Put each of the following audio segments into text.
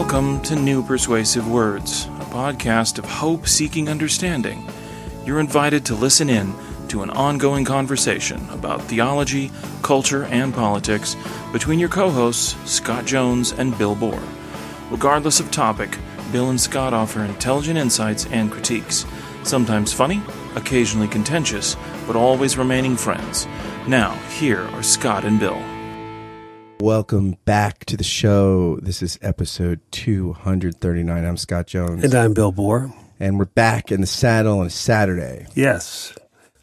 Welcome to New Persuasive Words, a podcast of hope seeking understanding. You're invited to listen in to an ongoing conversation about theology, culture, and politics between your co hosts, Scott Jones and Bill Borror. Regardless of topic, Bill and Scott offer intelligent insights and critiques, sometimes funny, occasionally contentious, but always remaining friends. Now, here are Scott and Bill. Welcome back to the show. This is episode 239. I'm Scott Jones. And I'm Bill Borror. And we're back in the saddle on a Saturday. Yes.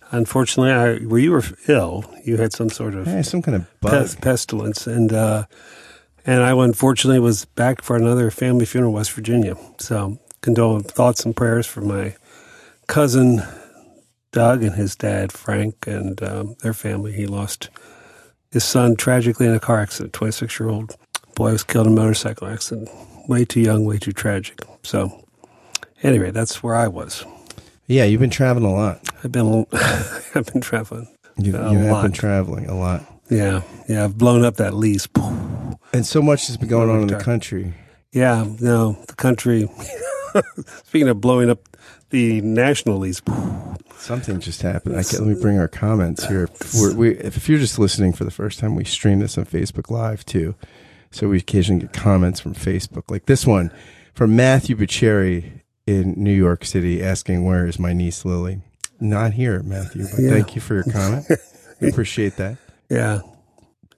Unfortunately, I, where you were ill, you had some sort of some kind of bug. pestilence, and uh, and I unfortunately was back for another family funeral in West Virginia. So, condole thoughts and prayers for my cousin Doug and his dad Frank and um, their family. He lost his son tragically in a car accident. Twenty six year old boy was killed in a motorcycle accident. Way too young, way too tragic. So, anyway, that's where I was. yeah, you've been traveling a lot. I've been I've been traveling. You, A you have lot. been traveling a lot. Yeah, yeah. I've blown up that lease. And so much has been going on in the country. Yeah, no, the country. speaking of blowing up the national lease, Something just happened. I can't, let me bring our comments here. We're, we, if you're just listening for the first time, we stream this on Facebook Live too. So we occasionally get comments from Facebook, like this one from Matthew Bucheri in New York City asking, Where is my niece Lily? Not here, Matthew, but Yeah. thank you for your comment. we appreciate that. yeah.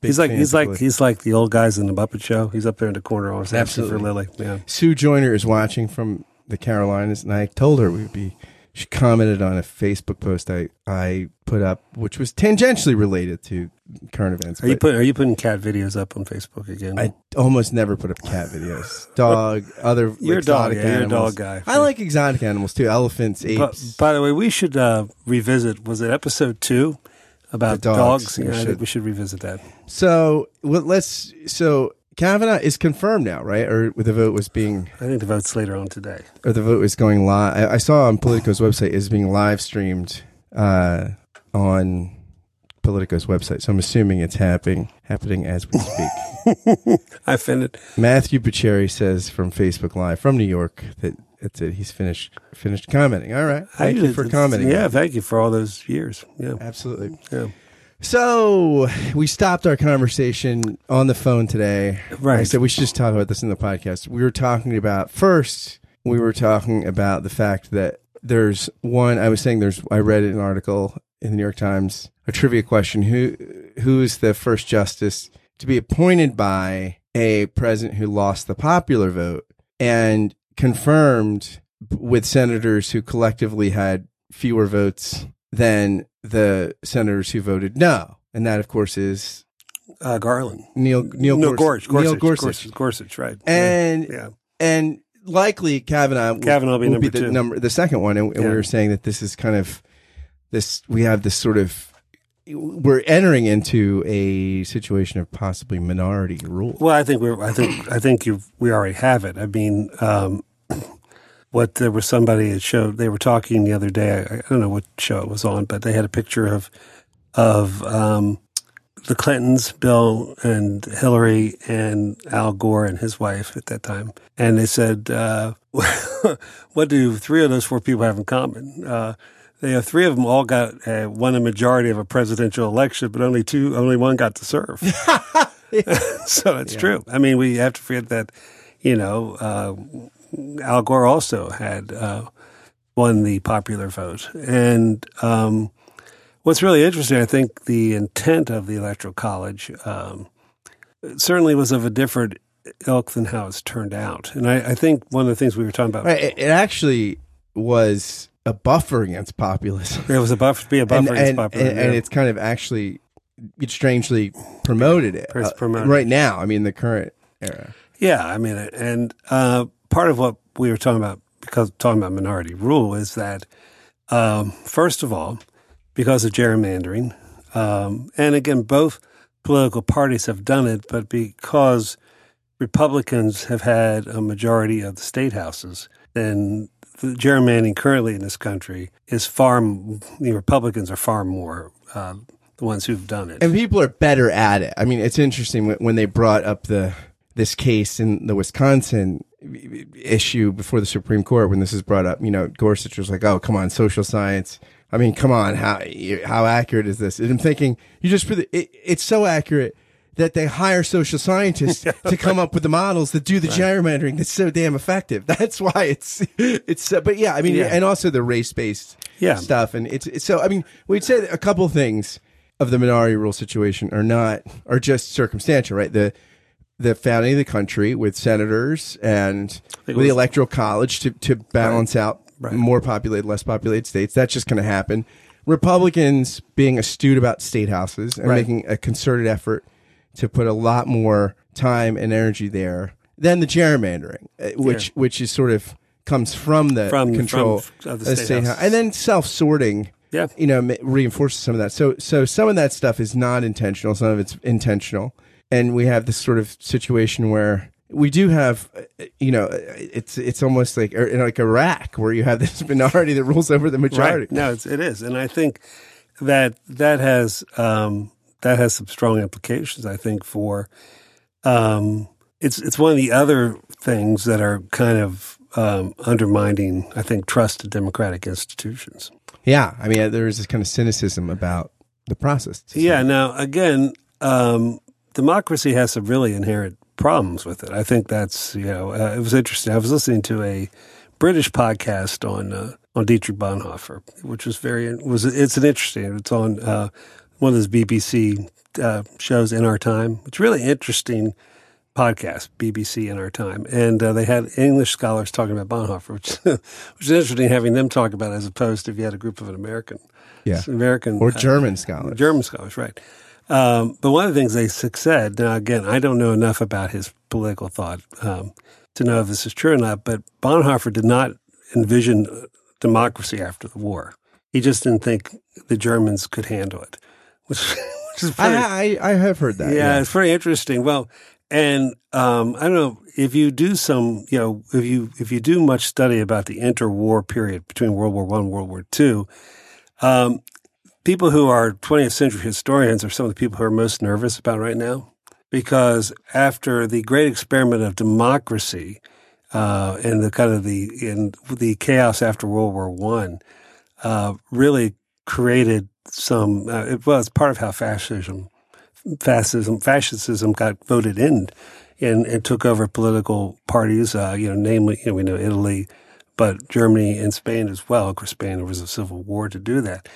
Big he's like he's like Lily. he's like the old guys in the Muppet Show. He's up there in the corner always asking for Absolutely. Lily. Yeah, Sue Joyner is watching from the Carolinas, and I told her we'd be. She commented on a Facebook post I, I put up, which was tangentially related to current events. are you but put are you putting cat videos up on Facebook again? I almost never put up cat videos. Dog, other You're a dog, exotic yeah, you're a dog guy. I like exotic animals too. Elephants, apes. by the way, we should uh, revisit. Was it episode two about The dogs. dogs? Yeah, We I should. think we should revisit that. so well, let's. So Kavanaugh is confirmed now, right? Or the vote was being, I think the vote's later on today. or the vote was going live. I, I saw on Politico's website is being live streamed uh, on Politico's website. So I'm assuming it's happening happening as we speak. I it. Matthew Bucheri says from Facebook Live from New York that that's it. He's finished finished commenting. All right, thank I- you for commenting. Yeah, thank you for all those years. Yeah, absolutely. yeah. So we stopped our conversation on the phone today. Right. I said we should just talk about this in the podcast. We were talking about first. We were talking about the fact that there's one. I was saying there's. I read an article in the New York Times, a trivia question: Who who is the first justice to be appointed by a president who lost the popular vote and confirmed with senators who collectively had fewer votes than the senators who voted no, and that, of course, is Uh, Garland. Neil Neil no, Gorsuch. Gorsuch. Neil Gorsuch. Gorsuch. Gorsuch. Right. and yeah. and likely Kavanaugh will, Kavanaugh will be number the two. number the second one, and, and we Yeah. were saying that this is kind of this. We have this sort of we're entering into a situation of possibly minority rule. Well, I think we're. I think. I think you. We already have it. I mean, um, what there was somebody that showed. They were talking the other day. I, I don't know what show it was on, but they had a picture of of um, the Clintons, Bill and Hillary, and Al Gore and his wife at that time, and they said, uh, "What do three of those four people have in common?" Uh, they have three of them all got uh, won a majority of a presidential election, but only two, only one got to serve. so it's true. I mean, we have to forget that, you know, uh, Al Gore also had uh, won the popular vote. And um, what's really interesting, I think the intent of the Electoral College um, certainly was of a different ilk than how it's turned out. And I, I think one of the things we were talking about, Right, It, it actually was a buffer against populism. It was a buffer, to be a buffer and, against and, popular. and, and yeah. it's kind of actually it strangely promoted it uh, promoted. right now. I mean, the current era. Yeah, I mean, and uh, part of what we were talking about, because talking about minority rule, is that um, first of all, because of gerrymandering, um, and again, both political parties have done it, but because Republicans have had a majority of the state houses, then the gerrymandering currently in this country is far. The Republicans are far more uh, the ones who've done it. And people are better at it. I mean, it's interesting when, when they brought up the this case in the Wisconsin issue before the Supreme Court when this is brought up. You know, Gorsuch was like, "Oh, come on, social science." I mean, come on, how how accurate is this? And I'm thinking, you just it, it's so accurate that they hire social scientists to come up with the models that do the right. gerrymandering that's so damn effective. That's why it's it's. Uh, but yeah, I mean, yeah. and also the race based yeah. stuff, and it's, it's so. I mean, we'd say a couple things of the minority rule situation are not are just circumstantial, right? The the founding of the country with senators and with the electoral college to to balance right. out right. more populated, less populated states. That's just going to happen. Republicans being astute about state houses and right. making a concerted effort to put a lot more time and energy there than the gerrymandering, uh, which yeah. which is sort of comes from the from, control from of the state, state house. house. and then self sorting. Yeah, you know, reinforces some of that. So so some of that stuff is not intentional. Some of it's intentional, and we have this sort of situation where we do have, you know, it's it's almost like er, like Iraq, where you have this minority that rules over the majority. Right. No, it's, it is, and I think that that has um, that has some strong implications. I think for um, it's it's one of the other things that are kind of um, undermining, I think, trust in democratic institutions. Yeah, I mean, there is this kind of cynicism about the process. Yeah. Now, again, um, democracy has some really inherent problems with it. I think that's you know, uh, it was interesting. I was listening to a British podcast on uh, on Dietrich Bonhoeffer, which was very was it's an interesting. It's on uh, one of those BBC uh, shows in our time. It's really interesting podcast, BBC in our time, and uh, they had English scholars talking about Bonhoeffer, which, which is interesting having them talk about it as opposed to if you had a group of an American, yeah, American or uh, German scholars, German scholars, right? Um, but one of the things they said, now again, I don't know enough about his political thought um, to know if this is true or not, but Bonhoeffer did not envision democracy after the war. He just didn't think the Germans could handle it which, which is pretty, I, I, I have heard that. Yeah, yeah, it's very interesting. Well, and um, I don't know if you do some, you know, if you if you do much study about the interwar period between World War One, and World War Two, um, people who are 20th century historians are some of the people who are most nervous about right now, because after the great experiment of democracy uh, and the kind of the in the chaos after World War One, uh, really created some. Uh, it was part of how fascism, fascism, fascism got voted in, and, and took over political parties. Uh, you know, namely, you know, we know Italy, but Germany and Spain as well. Of course, Spain there was a civil war to do that,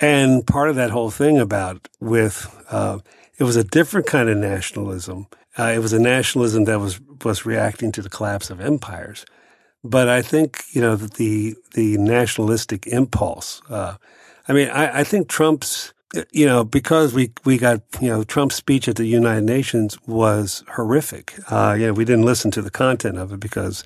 and part of that whole thing about with uh, it was a different kind of nationalism. Uh, it was a nationalism that was was reacting to the collapse of empires. But I think you know that the the nationalistic impulse uh, I mean, I, I think Trump's you know, because we we got you know Trump's speech at the United Nations was horrific. Uh, you know, we didn't listen to the content of it because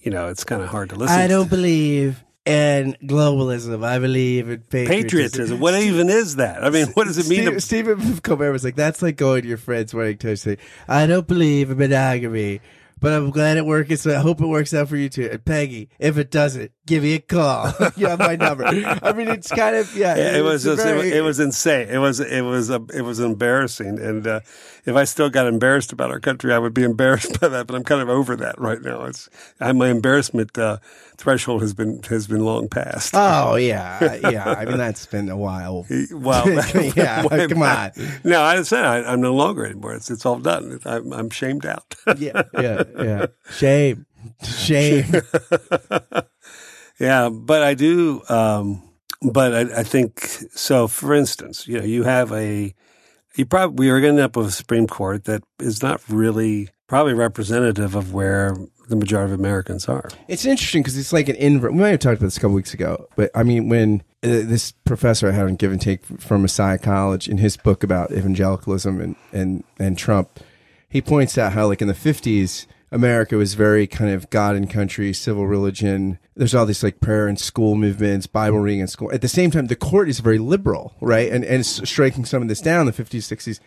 you know it's kind of hard to listen. I don't believe in globalism. I believe in patriotism. patriotism. What even is that? I mean, what does it mean? Steve, to- Stephen Colbert was like, "That's like going to your friend's wedding to say, I don't believe in monogamy." but I'm glad it worked. So I hope it works out for you too. And Peggy, if it doesn't, give me a call. you have my number. I mean, it's kind of yeah. yeah it was just, very, it, was insane. It was it was a, it was embarrassing. And uh, if I still got embarrassed about our country, I would be embarrassed by that. But I'm kind of over that right now. It's I, my embarrassment uh, threshold has been has been long past. Oh yeah, yeah. I mean, that's been a while. Well, yeah. come on. No, I said I, am no longer anymore. It's it's all done. I'm, I'm shamed out. yeah, yeah yeah. Shame. Shame. Yeah, but I do. Um, but I, I, think so. For instance, you know, you have a you probably we are going to end up with a Supreme Court that is not really probably representative of where the majority of Americans are. It's interesting because it's like an invert. We might have talked about this a couple weeks ago, but I mean, when uh, this professor I had on Give and Take from Messiah College in his book about evangelicalism and and and Trump, he points out how like in the fifties America was very kind of God and country, civil religion. There's all these like prayer and school movements, Bible reading in school. At the same time, the court is very liberal, right? And and striking some of this down in the 50s, 60s.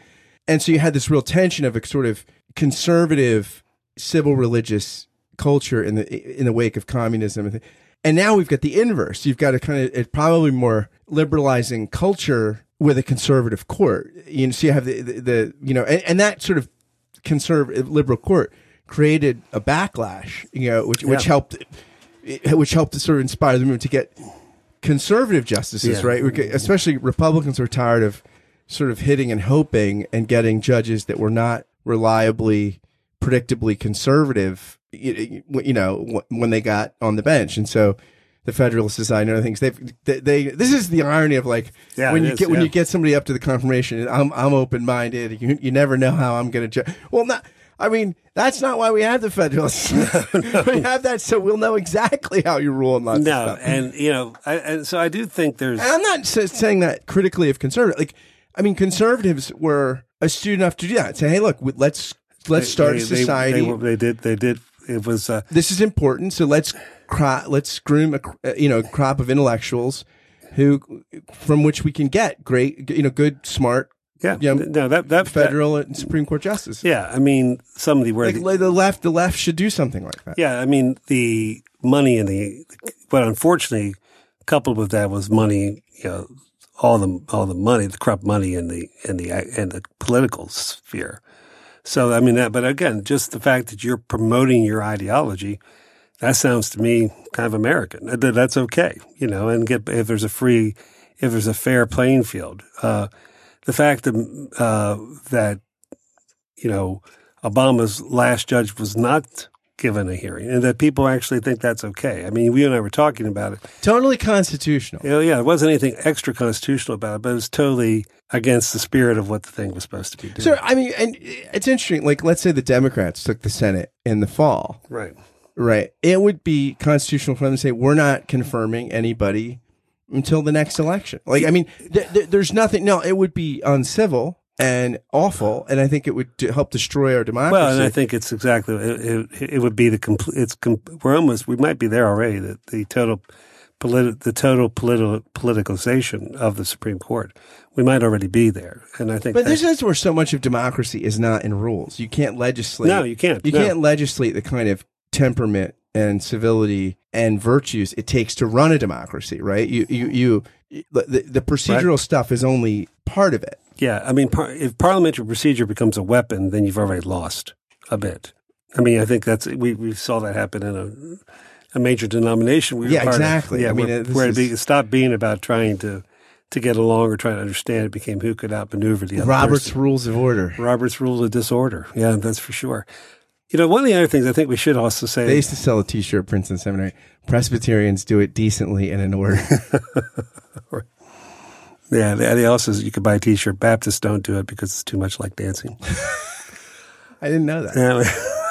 And so you had this real tension of a sort of conservative civil religious culture in the in the wake of communism. And now we've got the inverse. You've got a kind of a probably more liberalizing culture with a conservative court. You know, so you have the, the, the you know, and, and that sort of conservative liberal court created a backlash, you know, which which Yeah. helped which helped to sort of inspire the movement to get conservative justices, Yeah. right? Especially Republicans were tired of sort of hitting and hoping and getting judges that were not reliably, predictably conservative, you, you know, when they got on the bench. And so the Federalist Society and other things, they've, they, they, this is the irony of like, Yeah, when you is, get, when yeah. you get somebody up to the confirmation, I'm, I'm open minded. You, you never know how I'm going to judge. Well, not, I mean, that's not why we have the Federalists. we have that so we'll know exactly how you rule on lots of No, and you know, I, and so I do think there's And I'm not saying that critically of conservative. Like, I mean, conservatives were astute enough to do that. Say, hey, look, let's let's start they, a society. They, were- they did. They did. It was. Uh, this is important. So let's cro- let's groom a you know crop of intellectuals who from which we can get great, you know, good, smart yeah. No, that that federal and Supreme Court justice. Yeah. I mean, somebody where Like, the- the left, the left should do something like that. Yeah, I mean the money and the, but unfortunately, coupled with that was money. You know, all the all the money, the corrupt money in the in the in the political sphere. So I mean that, but again, just the fact that you're promoting your ideology, that sounds to me kind of American. That- That's okay, you know, and get if there's a free, if there's a fair playing field. Uh, the fact that uh, that you know Obama's last judge was not given a hearing, and that people actually think that's okay. I mean, we and I were talking about it. Totally constitutional. You know, yeah, it wasn't anything extra constitutional about it, but it was totally against the spirit of what the thing was supposed to be doing. So I mean, and it's interesting. Like, let's say the Democrats took the Senate in the fall. right. Right. It would be constitutional for them to say we're not confirming anybody until the next election. Like, I mean, th- th- there's nothing. No, it would be uncivil and awful, and I think it would d- help destroy our democracy. Well, and I think it's exactly it. It, it would be the complete. It's com- we're almost we might be there already. That the total politi- the total political politicalization of the Supreme Court. We might already be there, and I think. but this is where so much of democracy is not in rules. You can't legislate. No, you can't. You No. can't legislate the kind of temperament and civility and virtues it takes to run a democracy. Right. You you you. The, the procedural stuff is only part of it. Yeah, I mean, par- if parliamentary procedure becomes a weapon, then you've already lost a bit. I mean, I think that's we, we saw that happen in a, a major denomination. We were Yeah, part of. exactly. Yeah, I mean, where, where it, is- be, it stopped being about trying to to get along or trying to understand. It became who could outmaneuver the other. Robert's person. Rules of Order. Robert's rules of disorder. Yeah, that's for sure. You know, one of the other things I think we should also say. They used to sell a T-shirt at Princeton Seminary. Presbyterians do it decently and in order. yeah, they, they also you could buy a T-shirt. Baptists don't do it because it's too much like dancing. I didn't know that.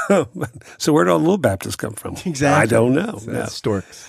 Yeah. so where do all the little Baptists come from? Exactly. I don't know. So No. that's storks.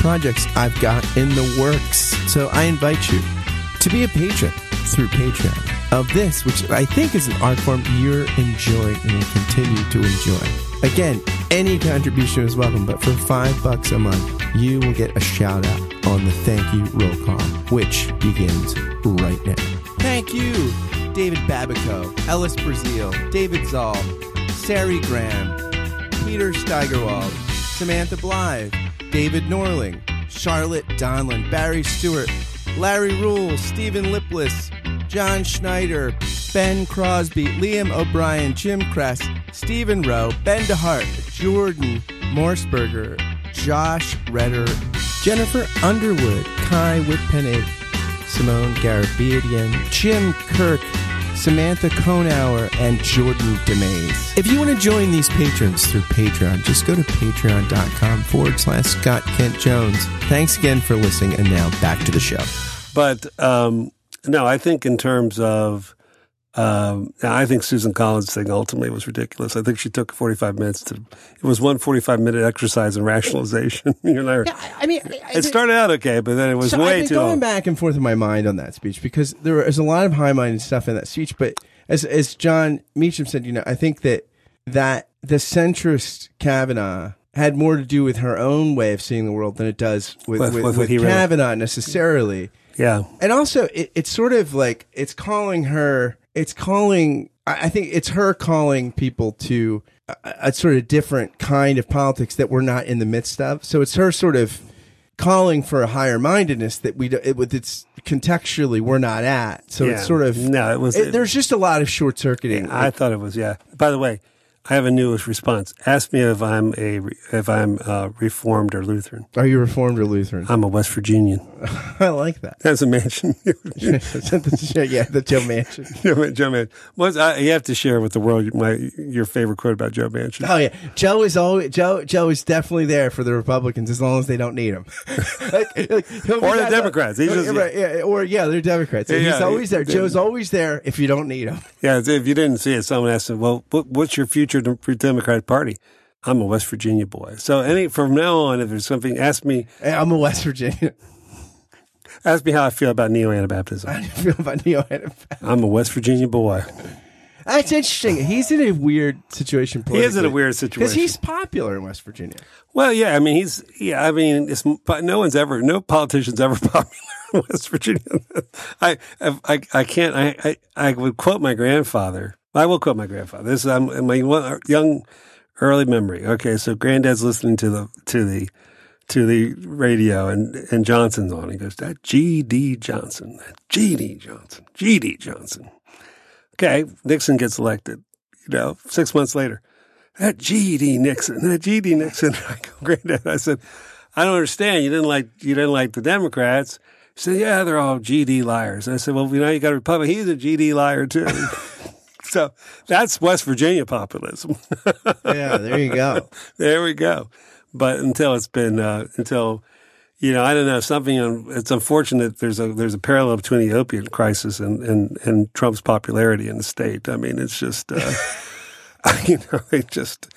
projects I've got in the works. So I invite you to be a patron through Patreon of this, which I think is an art form you're enjoying and will continue to enjoy. Again, any contribution is welcome, but for five bucks a month, you will get a shout out on the thank you roll call, which begins right now. Thank you, David Babico, Ellis Brazil, David Zoll, Sari Graham, Peter Steigerwald, Samantha Blythe, David Norling, Charlotte Donlin, Barry Stewart, Larry Rule, Stephen Lipless, John Schneider, Ben Crosby, Liam O'Brien, Jim Kress, Stephen Rowe, Ben DeHart, Jordan Morseberger, Josh Redder, Jennifer Underwood, Kai Whitpennig, Simone Garabedian, Jim Kirk, Samantha Konauer, and Jordan DeMays. If you want to join these patrons through Patreon, just go to patreon.com forward slash Scott Kent Jones. Thanks again for listening, and now back to the show. but um, no, I think in terms of Um, I think Susan Collins' thing ultimately was ridiculous. I think she took 45 minutes to, it was one 45 minute exercise in rationalization. you I Yeah, I mean, I- it started out okay, but then it was so I've way been too going long. back and forth in my mind on that speech because there is a lot of high-minded stuff in that speech. But as as Jon Meacham said, you know, I think that that the centrist Kavanaugh had more to do with her own way of seeing the world than it does with, With- with, with what with he really- Kavanaugh necessarily. Yeah. And also, it, it's sort of like it's calling her. It's calling. I think it's her calling people to a, a sort of different kind of politics that we're not in the midst of. So it's her sort of calling for a higher mindedness that we it, with it's contextually we're not at. So Yeah. it's sort of No, it was- it- there's just a lot of short circuiting. I thought it was, yeah. By the way, I have a newest response. Ask me if I'm a, if I'm uh, Reformed or Lutheran. Are you Reformed or Lutheran? I'm a West Virginian. I like that. That's a mansion. yeah, the Joe Manchin. Joe, Joe Manchin. I, you have to share with the world my your favorite quote about Joe Manchin. Oh yeah, Joe is always Joe. Joe is definitely there for the Republicans as long as they don't need him, Like- like, Or the Democrats. He's just- right, yeah, or yeah, they're Democrats. Yeah, He's always there. Joe's always there if you don't need him. Yeah, if you didn't see it, someone asked him, "Well, what, what's your future for Democratic Party?" I'm a West Virginia boy. So any from now on, if there's something, ask me Hey, I'm a West Virginia. ask me how I feel about neo Anabaptism. I feel about Neo. I'm a West Virginia boy. That's interesting. He's in a weird situation. He is in a weird situation because he's popular in West Virginia. Well, yeah, I mean, he's yeah, I mean, it's but no one's ever, no politician's ever popular in West Virginia. I, I, I can't. I, I, I would quote my grandfather. I will quote my grandfather. This is um, my young, early memory. Okay, so granddad's listening to the to the to the radio, and and Johnson's on. He goes, "That G. D. Johnson, that G. D. Johnson, G. D. Johnson." Okay, Nixon gets elected. You know, six months later that GD Nixon, that GD Nixon. I go, granddad, I said, I don't understand. You didn't like, you didn't like the Democrats. He said, yeah, they're all GD liars. I said, well, you know, you got a Republican. He's a GD liar too. so that's West Virginia populism. Yeah, there you go. there we go. But until it's been, uh, until, you know, I don't know, something, it's unfortunate there's a, there's a parallel between the opiate crisis and, and, and Trump's popularity in the state. I mean, it's just, uh, you know, it just,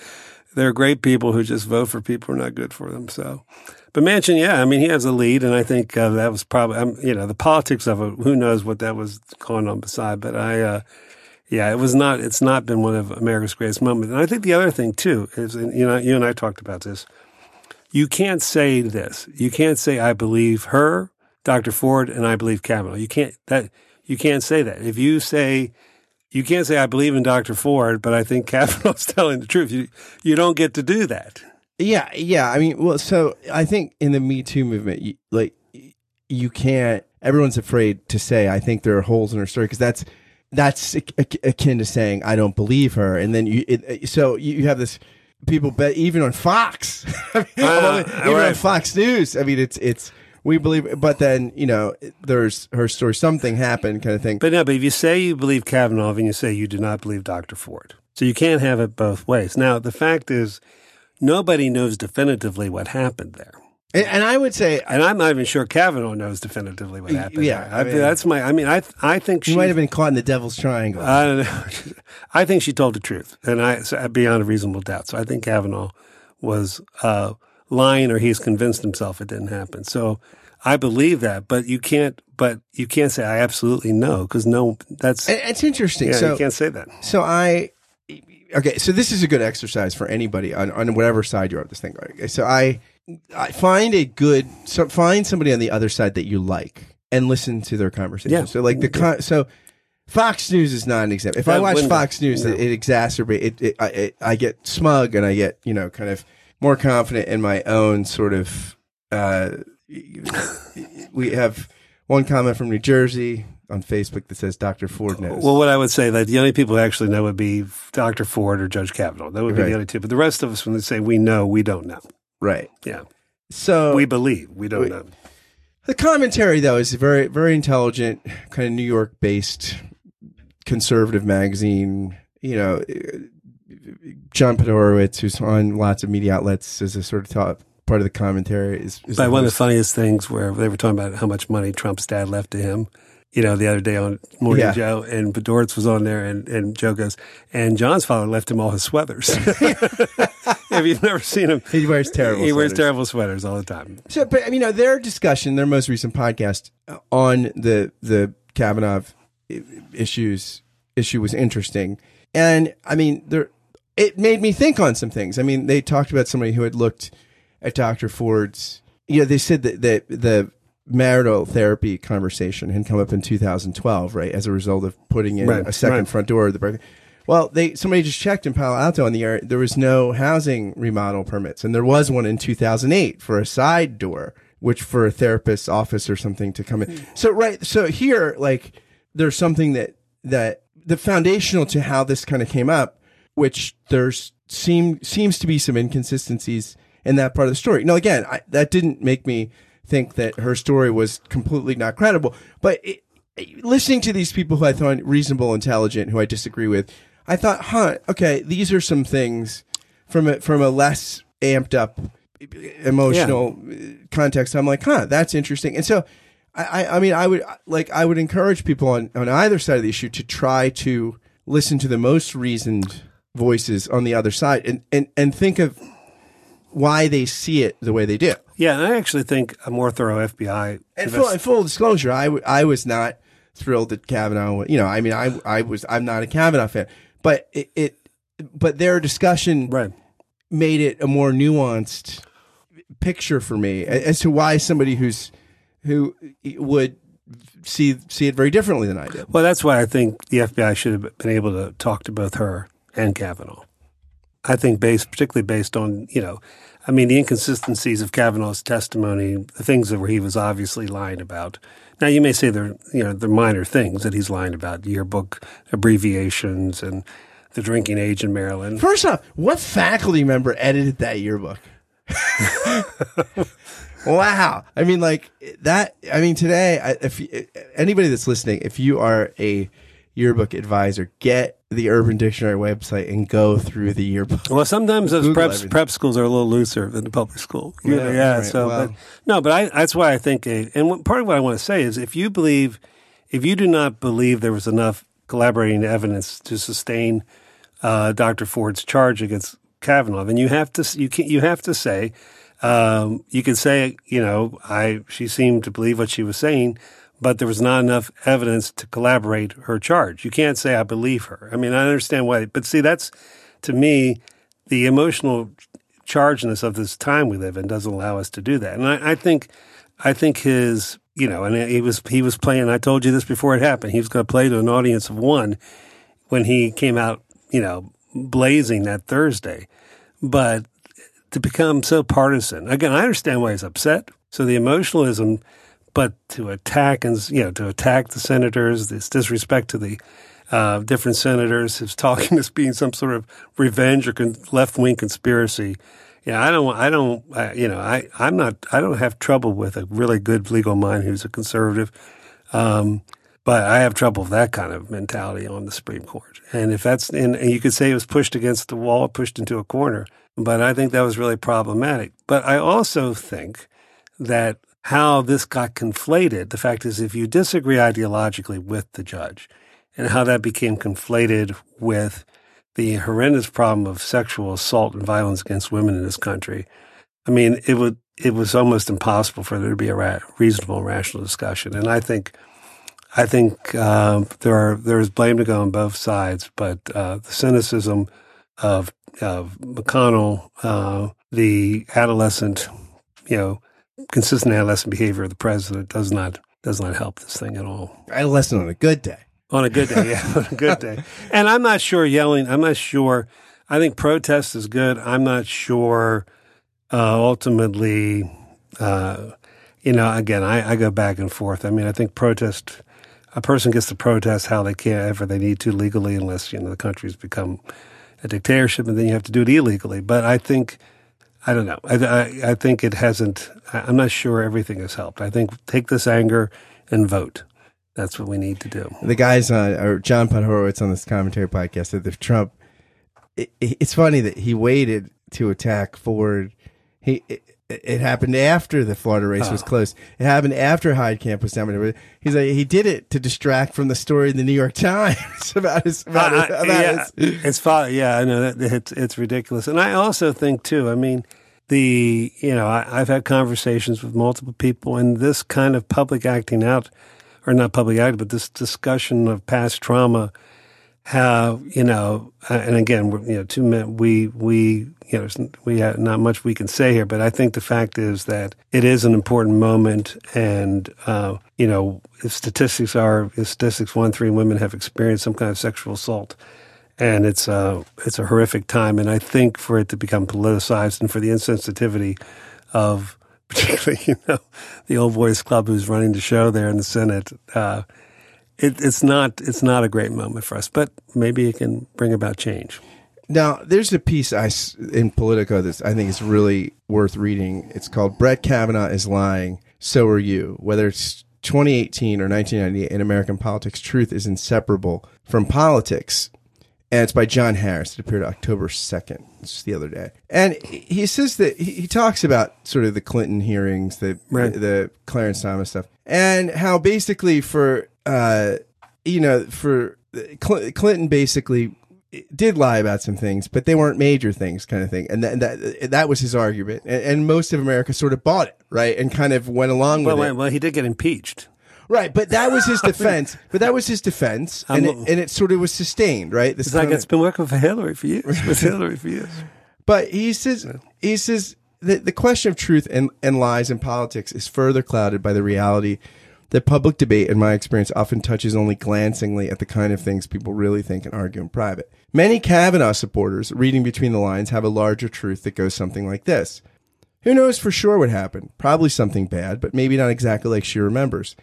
there are great people who just vote for people who are not good for them. So, but Manchin, yeah, I mean, he has a lead, and I think uh, that was probably, um, you know, the politics of it. Who knows what that was going on beside? But I, uh, yeah, it was not. It's not been one of America's greatest moments. And I think the other thing too is, you know, you and I talked about this. You can't say this. You can't say I believe her, Dr. Ford, and I believe Kavanaugh. You can't that. You can't say that. If you say you can't say I believe in Dr. Ford, but I think Kavanaugh's telling the truth. You you don't get to do that. Yeah, yeah. I mean, well, so I think in the Me Too movement, you, like you can't. Everyone's afraid to say, "I think there are holes in her story," because that's that's ak- ak- akin to saying, "I don't believe her." And then you, it, so you have this people bet even on Fox, I mean, Uh, even on. Fox News. I mean, it's it's we believe, but then you know, there's her story. Something happened, kind of thing. But no, but if you say you believe Kavanaugh and you say you do not believe Dr. Ford, so you can't have it both ways. Now the fact is, nobody knows definitively what happened there. And, and I would say And I'm not even sure Kavanaugh knows definitively what happened. Yeah. I mean- that's my. I mean, I I think she might have been caught in the Devil's Triangle. I don't know. I think she told the truth, and I so beyond a reasonable doubt. So I think Kavanaugh was uh, lying, or he's convinced himself it didn't happen. So I believe that, but you can't. But you can't say I absolutely know because no, that's it's interesting. yeah, so you can't say that. So I, okay. So this is a good exercise for anybody on, on whatever side you're of this thing. Okay, So I find a good, so find somebody on the other side that you like and listen to their conversation. Yeah. So like the con, so Fox News is not an example. If I watch wouldn't- Fox News, it, it exacerbates. It, it, I, it, I get smug and I get you know kind of more confident in my own sort of. Uh, we have one comment from New Jersey on Facebook that says Dr. Ford knows. Well, what I would say that the only people who actually know would be Dr. Ford or Judge Kavanaugh. That would be Right. the only two. But the rest of us, when they say we know, we don't know. Right. Yeah, So we believe, we don't we- know. The commentary, though, is very, very intelligent, kind of New York based conservative magazine. You know, eh, John Podhoretz, who's on lots of media outlets, is a sort of top part of the commentary. Is, is By one of the funniest things where they were talking about how much money Trump's dad left to him. You know, the other day on Morning Yeah. Joe, and Podhoretz was on there, and, and Joe goes, and John's father left him all his sweaters. if you've never seen him, He wears terrible He wears terrible sweaters all the time. So, but you know, their discussion, their most recent podcast uh, on the the Kavanaugh issues issue was interesting, and I mean, there it made me think on some things. I mean, they talked about somebody who had looked at Dr. Ford's. You know, they said that that the marital therapy conversation had come up in 2012, right, as a result of putting in Right, a second right. front door. of The birth- well, they somebody just checked in Palo Alto on the air. There was no housing remodel permits, and there was one in 2008 for a side door, which for a therapist's office or something to come in. Hmm. So right, so here, like, there's something that that the foundational to how this kind of came up, which there's seem seems to be some inconsistencies in that part of the story. Now, again, I, that didn't make me think that her story was completely not credible, but it, listening to these people who I thought reasonable, intelligent, who I disagree with, I thought, huh, okay, these are some things from a, from a less amped up emotional uh context. I'm like, huh, that's interesting. And so, I, I, I mean, I would like, I would encourage people on, on either side of the issue to try to listen to the most reasoned voices on the other side and, and, and think of why they see it the way they do. Yeah, and I actually think a more thorough FBI. And full, and full disclosure, I, w- I was not thrilled that Kavanaugh. You know, I mean, I I was I'm not a Kavanaugh fan, but it, it but their discussion right. made it a more nuanced picture for me as to why somebody who's who would see see it very differently than I did. Well, that's why I think the FBI should have been able to talk to both her and Kavanaugh. I think based, particularly based on, you know, I mean, the inconsistencies of Kavanaugh's testimony, the things that he was obviously lying about. Now, you may say they're, you know, they're minor things that he's lying about, yearbook abbreviations and the drinking age in Maryland. First off, what faculty member edited that yearbook? wow. I mean, like that. I mean, today, if anybody that's listening, if you are a yearbook advisor, get the Urban Dictionary website and go through the yearbook. Well, sometimes those Google prep everything. prep schools are a little looser than the public school. You know, Yeah, yeah. right. So, but, no, but I, that's why I think, a, and what, part of what I want to say is, if you believe, if you do not believe there was enough collaborating evidence to sustain uh, Dr. Ford's charge against Kavanaugh, then you have to you can you have to say, um, you can say, you know, I she seemed to believe what she was saying. But there was not enough evidence to collaborate her charge. You can't say I believe her. I mean, I understand why, but see, that's to me the emotional chargedness of this time we live in doesn't allow us to do that. And I, I think, I think his, you know, and he was he was playing. I told you this before it happened. He was going to play to an audience of one when he came out, you know, blazing that Thursday. But to become so partisan again, I understand why he's upset. So the emotionalism, but to attack and you know to attack the senators, this disrespect to the uh, different senators, his talking as being some sort of revenge or con- left wing conspiracy. Yeah, I don't. I don't. I, you know, I I'm not. I don't have trouble with a really good legal mind who's a conservative. Um, but I have trouble with that kind of mentality on the Supreme Court. And if that's, and, and you could say it was pushed against the wall, pushed into a corner, but I think that was really problematic. But I also think that how this got conflated, the fact is, if you disagree ideologically with the judge and how that became conflated with the horrendous problem of sexual assault and violence against women in this country, I mean, it would, it was almost impossible for there to be a ra- reasonable, rational discussion. And I think, I think uh, there are there is blame to go on both sides, but uh, the cynicism of of McConnell, uh, the adolescent, you know, consistent adolescent behavior of the president does not does not help this thing at all. I lesson on a good day. On a good day, yeah, on a good day. And I'm not sure yelling. I'm not sure. I think protest is good. I'm not sure. Uh, ultimately, uh, you know, again, I, I go back and forth. I mean, I think protest. A person gets to protest how they can ever they need to legally, unless you know the country's become a dictatorship, and then you have to do it illegally. But I think. I don't know. I, I, I think it hasn't. I'm not sure everything has helped. I think take this anger and vote. That's what we need to do. the guys on or John Podhoretz on this commentary podcast said that Trump. It, it's funny that he waited to attack Ford. He it happened after the Florida race was oh. close. It happened after Heitkamp was down. He's like, he did it to distract from the story in the New York Times about his, about, uh, his, uh, about yeah, his, it's fine. Yeah, I know that it's it's ridiculous, and I also think too. I mean, the you know I, I've had conversations with multiple people, and this kind of public acting out, or not public acting, but this discussion of past trauma, how you know, uh, and again, you know, two men, we we you know, we have not much we can say here, but I think the fact is that it is an important moment, and uh, you know, statistics are statistics one three women have experienced some kind of sexual assault and it's a it's a horrific time. And I think for it to become politicized and for the insensitivity of particularly you know the old boys club who's running the show there in the Senate, uh, it, it's not it's not a great moment for us. But maybe it can bring about change. Now, there's a piece I in Politico that I think is really worth reading. It's called "Brett Kavanaugh is lying, so are you." Whether it's 2018 or 1998 in American politics, truth is inseparable from politics. And it's by John Harris. It appeared October 2nd, just the other day. And he says that he, he talks about sort of the Clinton hearings, the Right. the Clarence Thomas stuff, and how basically for uh, you know for Cl- Clinton basically did lie about some things, but they weren't major things, kind of thing. And that that, that was his argument, and, and most of America sort of bought it, right, and kind of went along Well, with well, it, well, he did get impeached. Right. But that was his defense. but that was his defense, and it, and it sort of was sustained, right. This It's like it's been working for Hillary for years. With Hillary for years. But he says he says that the question of truth and, and lies in politics is further clouded by the reality that public debate, in my experience, often touches only glancingly at the kind of things people really think and argue in private. Many Kavanaugh supporters, reading between the lines, have a larger truth that goes something like this. Who knows for sure what happened? Probably something bad, but maybe not exactly like she remembers.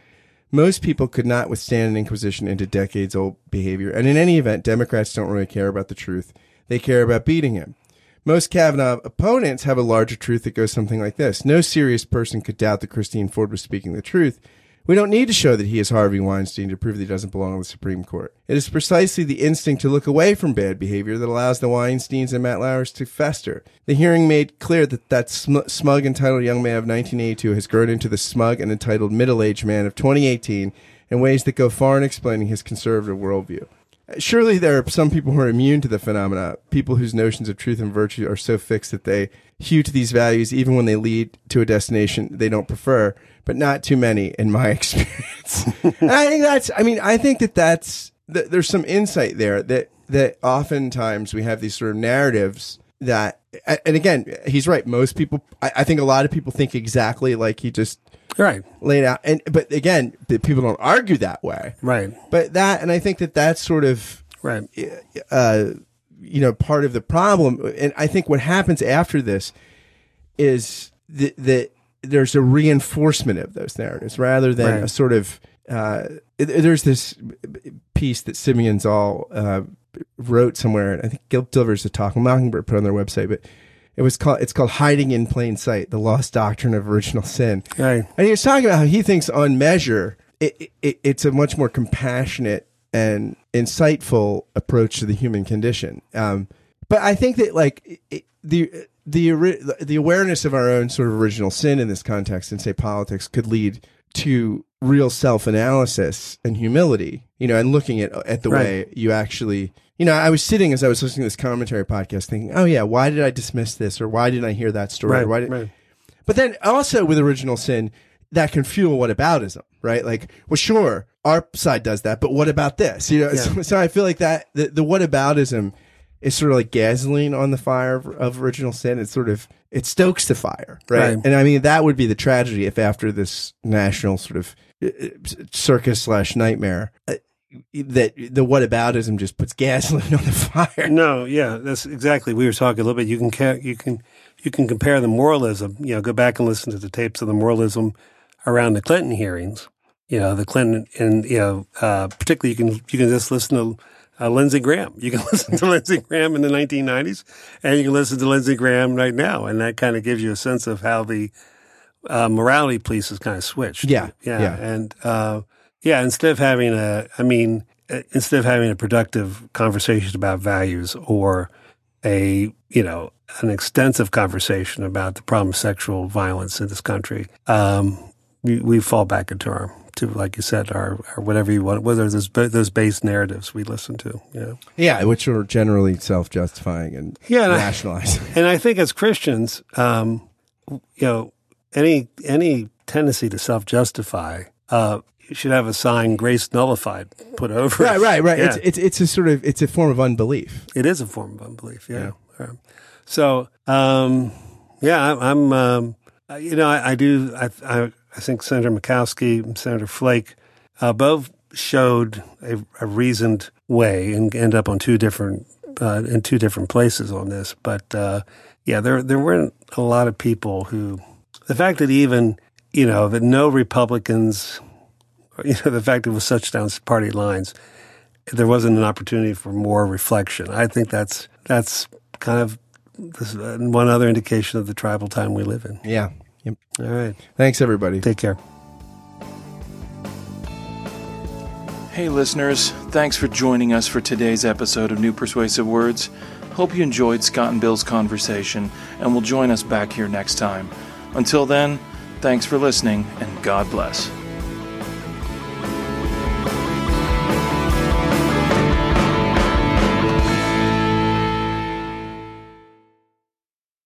Most people could not withstand an inquisition into decades old behavior, and in any event, Democrats don't really care about the truth. They care about beating him. Most Kavanaugh opponents have a larger truth that goes something like this. No serious person could doubt that Christine Ford was speaking the truth. We don't need to show that he is Harvey Weinstein to prove that he doesn't belong on the Supreme Court. It is precisely the instinct to look away from bad behavior that allows the Weinsteins and Matt Lauers to fester. The hearing made clear that that sm- smug, entitled young man of 1982 has grown into the smug and entitled middle-aged man of 2018 in ways that go far in explaining his conservative worldview. Surely there are some people who are immune to the phenomena, people whose notions of truth and virtue are so fixed that they hew to these values even when they lead to a destination they don't prefer, but not too many in my experience. and I think that's, I mean, I think that that's, that there's some insight there that, that oftentimes we have these sort of narratives that, and again, he's right. Most people, I, I think a lot of people think exactly like he just Right. laid out. And, but again, the people don't argue that way. Right. But that, and I think that that's sort of, Right. uh, you know, part of the problem. And I think what happens after this is that, that there's a reinforcement of those narratives rather than Right. a sort of, uh, there's this piece that Simeon Zahl uh, wrote somewhere, and I think Gil Dilvers, the Talk Mockingbird put on their website, but it was called, it's called Hiding in Plain Sight, the lost doctrine of original sin. Right. And he was talking about how he thinks on measure, it, it, it's a much more compassionate and insightful approach to the human condition. Um, but I think that like it, the the the awareness of our own sort of original sin in this context, and say politics, could lead to real self analysis and humility. You know, and looking at at the Right. way you actually. You know, I was sitting as I was listening to this commentary podcast, thinking, "Oh yeah, why did I dismiss this, or why didn't I hear that story? Right. why did, right. but then also with original sin, that can fuel whataboutism, right? Like, well, sure, our side does that, but what about this? You know, Yeah. so, so I feel like that the, the whataboutism is sort of like gasoline on the fire of, of original sin. It's sort of it stokes the fire, right? Right. And I mean that would be the tragedy if after this national sort of uh, uh, circus slash nightmare. That the whataboutism just puts gasoline on the fire. No, yeah, that's exactly. We were talking a little bit. You can you can you can compare the moralism. You know, go back and listen to the tapes of the moralism around the Clinton hearings. You know, the Clinton and you know, uh, particularly you can you can just listen to uh, Lindsey Graham. You can listen to Lindsey Graham in the 1990s, and you can listen to Lindsey Graham right now, and that kind of gives you a sense of how the uh, morality police has kind of switched. Yeah, yeah, yeah. and uh, yeah. Instead of having a, I mean, uh, instead of having a productive conversation about values or a you know an extensive conversation about the problem of sexual violence in this country, um, we, we, fall back into our to like you said our, our whatever you want whether those those base narratives we listen to you know yeah which are generally self justifying and yeah and rationalizing I, and I think as Christians um, you know any any tendency to self justify uh, you should have a sign "Grace nullified" put over. It. Right, right, right. Yeah. It's, it's it's a sort of it's a form of unbelief. It is a form of unbelief. Yeah. yeah. So, um, yeah, I, am um, you know, I, I do. I, I, I think Senator Murkowski and Senator Flake uh, both showed a, a, reasoned way and end up on two different uh, in two different places on this. But uh, yeah, there there weren't a lot of people who the fact that even you know that no Republicans you know, the fact it was such down party lines, there wasn't an opportunity for more reflection. I think that's that's kind of this, uh, one other indication of the tribal time we live in. Yeah. Yep. All right. Thanks, everybody. Take care. Hey, listeners. Thanks for joining us for today's episode of New Persuasive Words. Hope you enjoyed Scott and Bill's conversation and will join us back here next time. Until then, thanks for listening and God bless.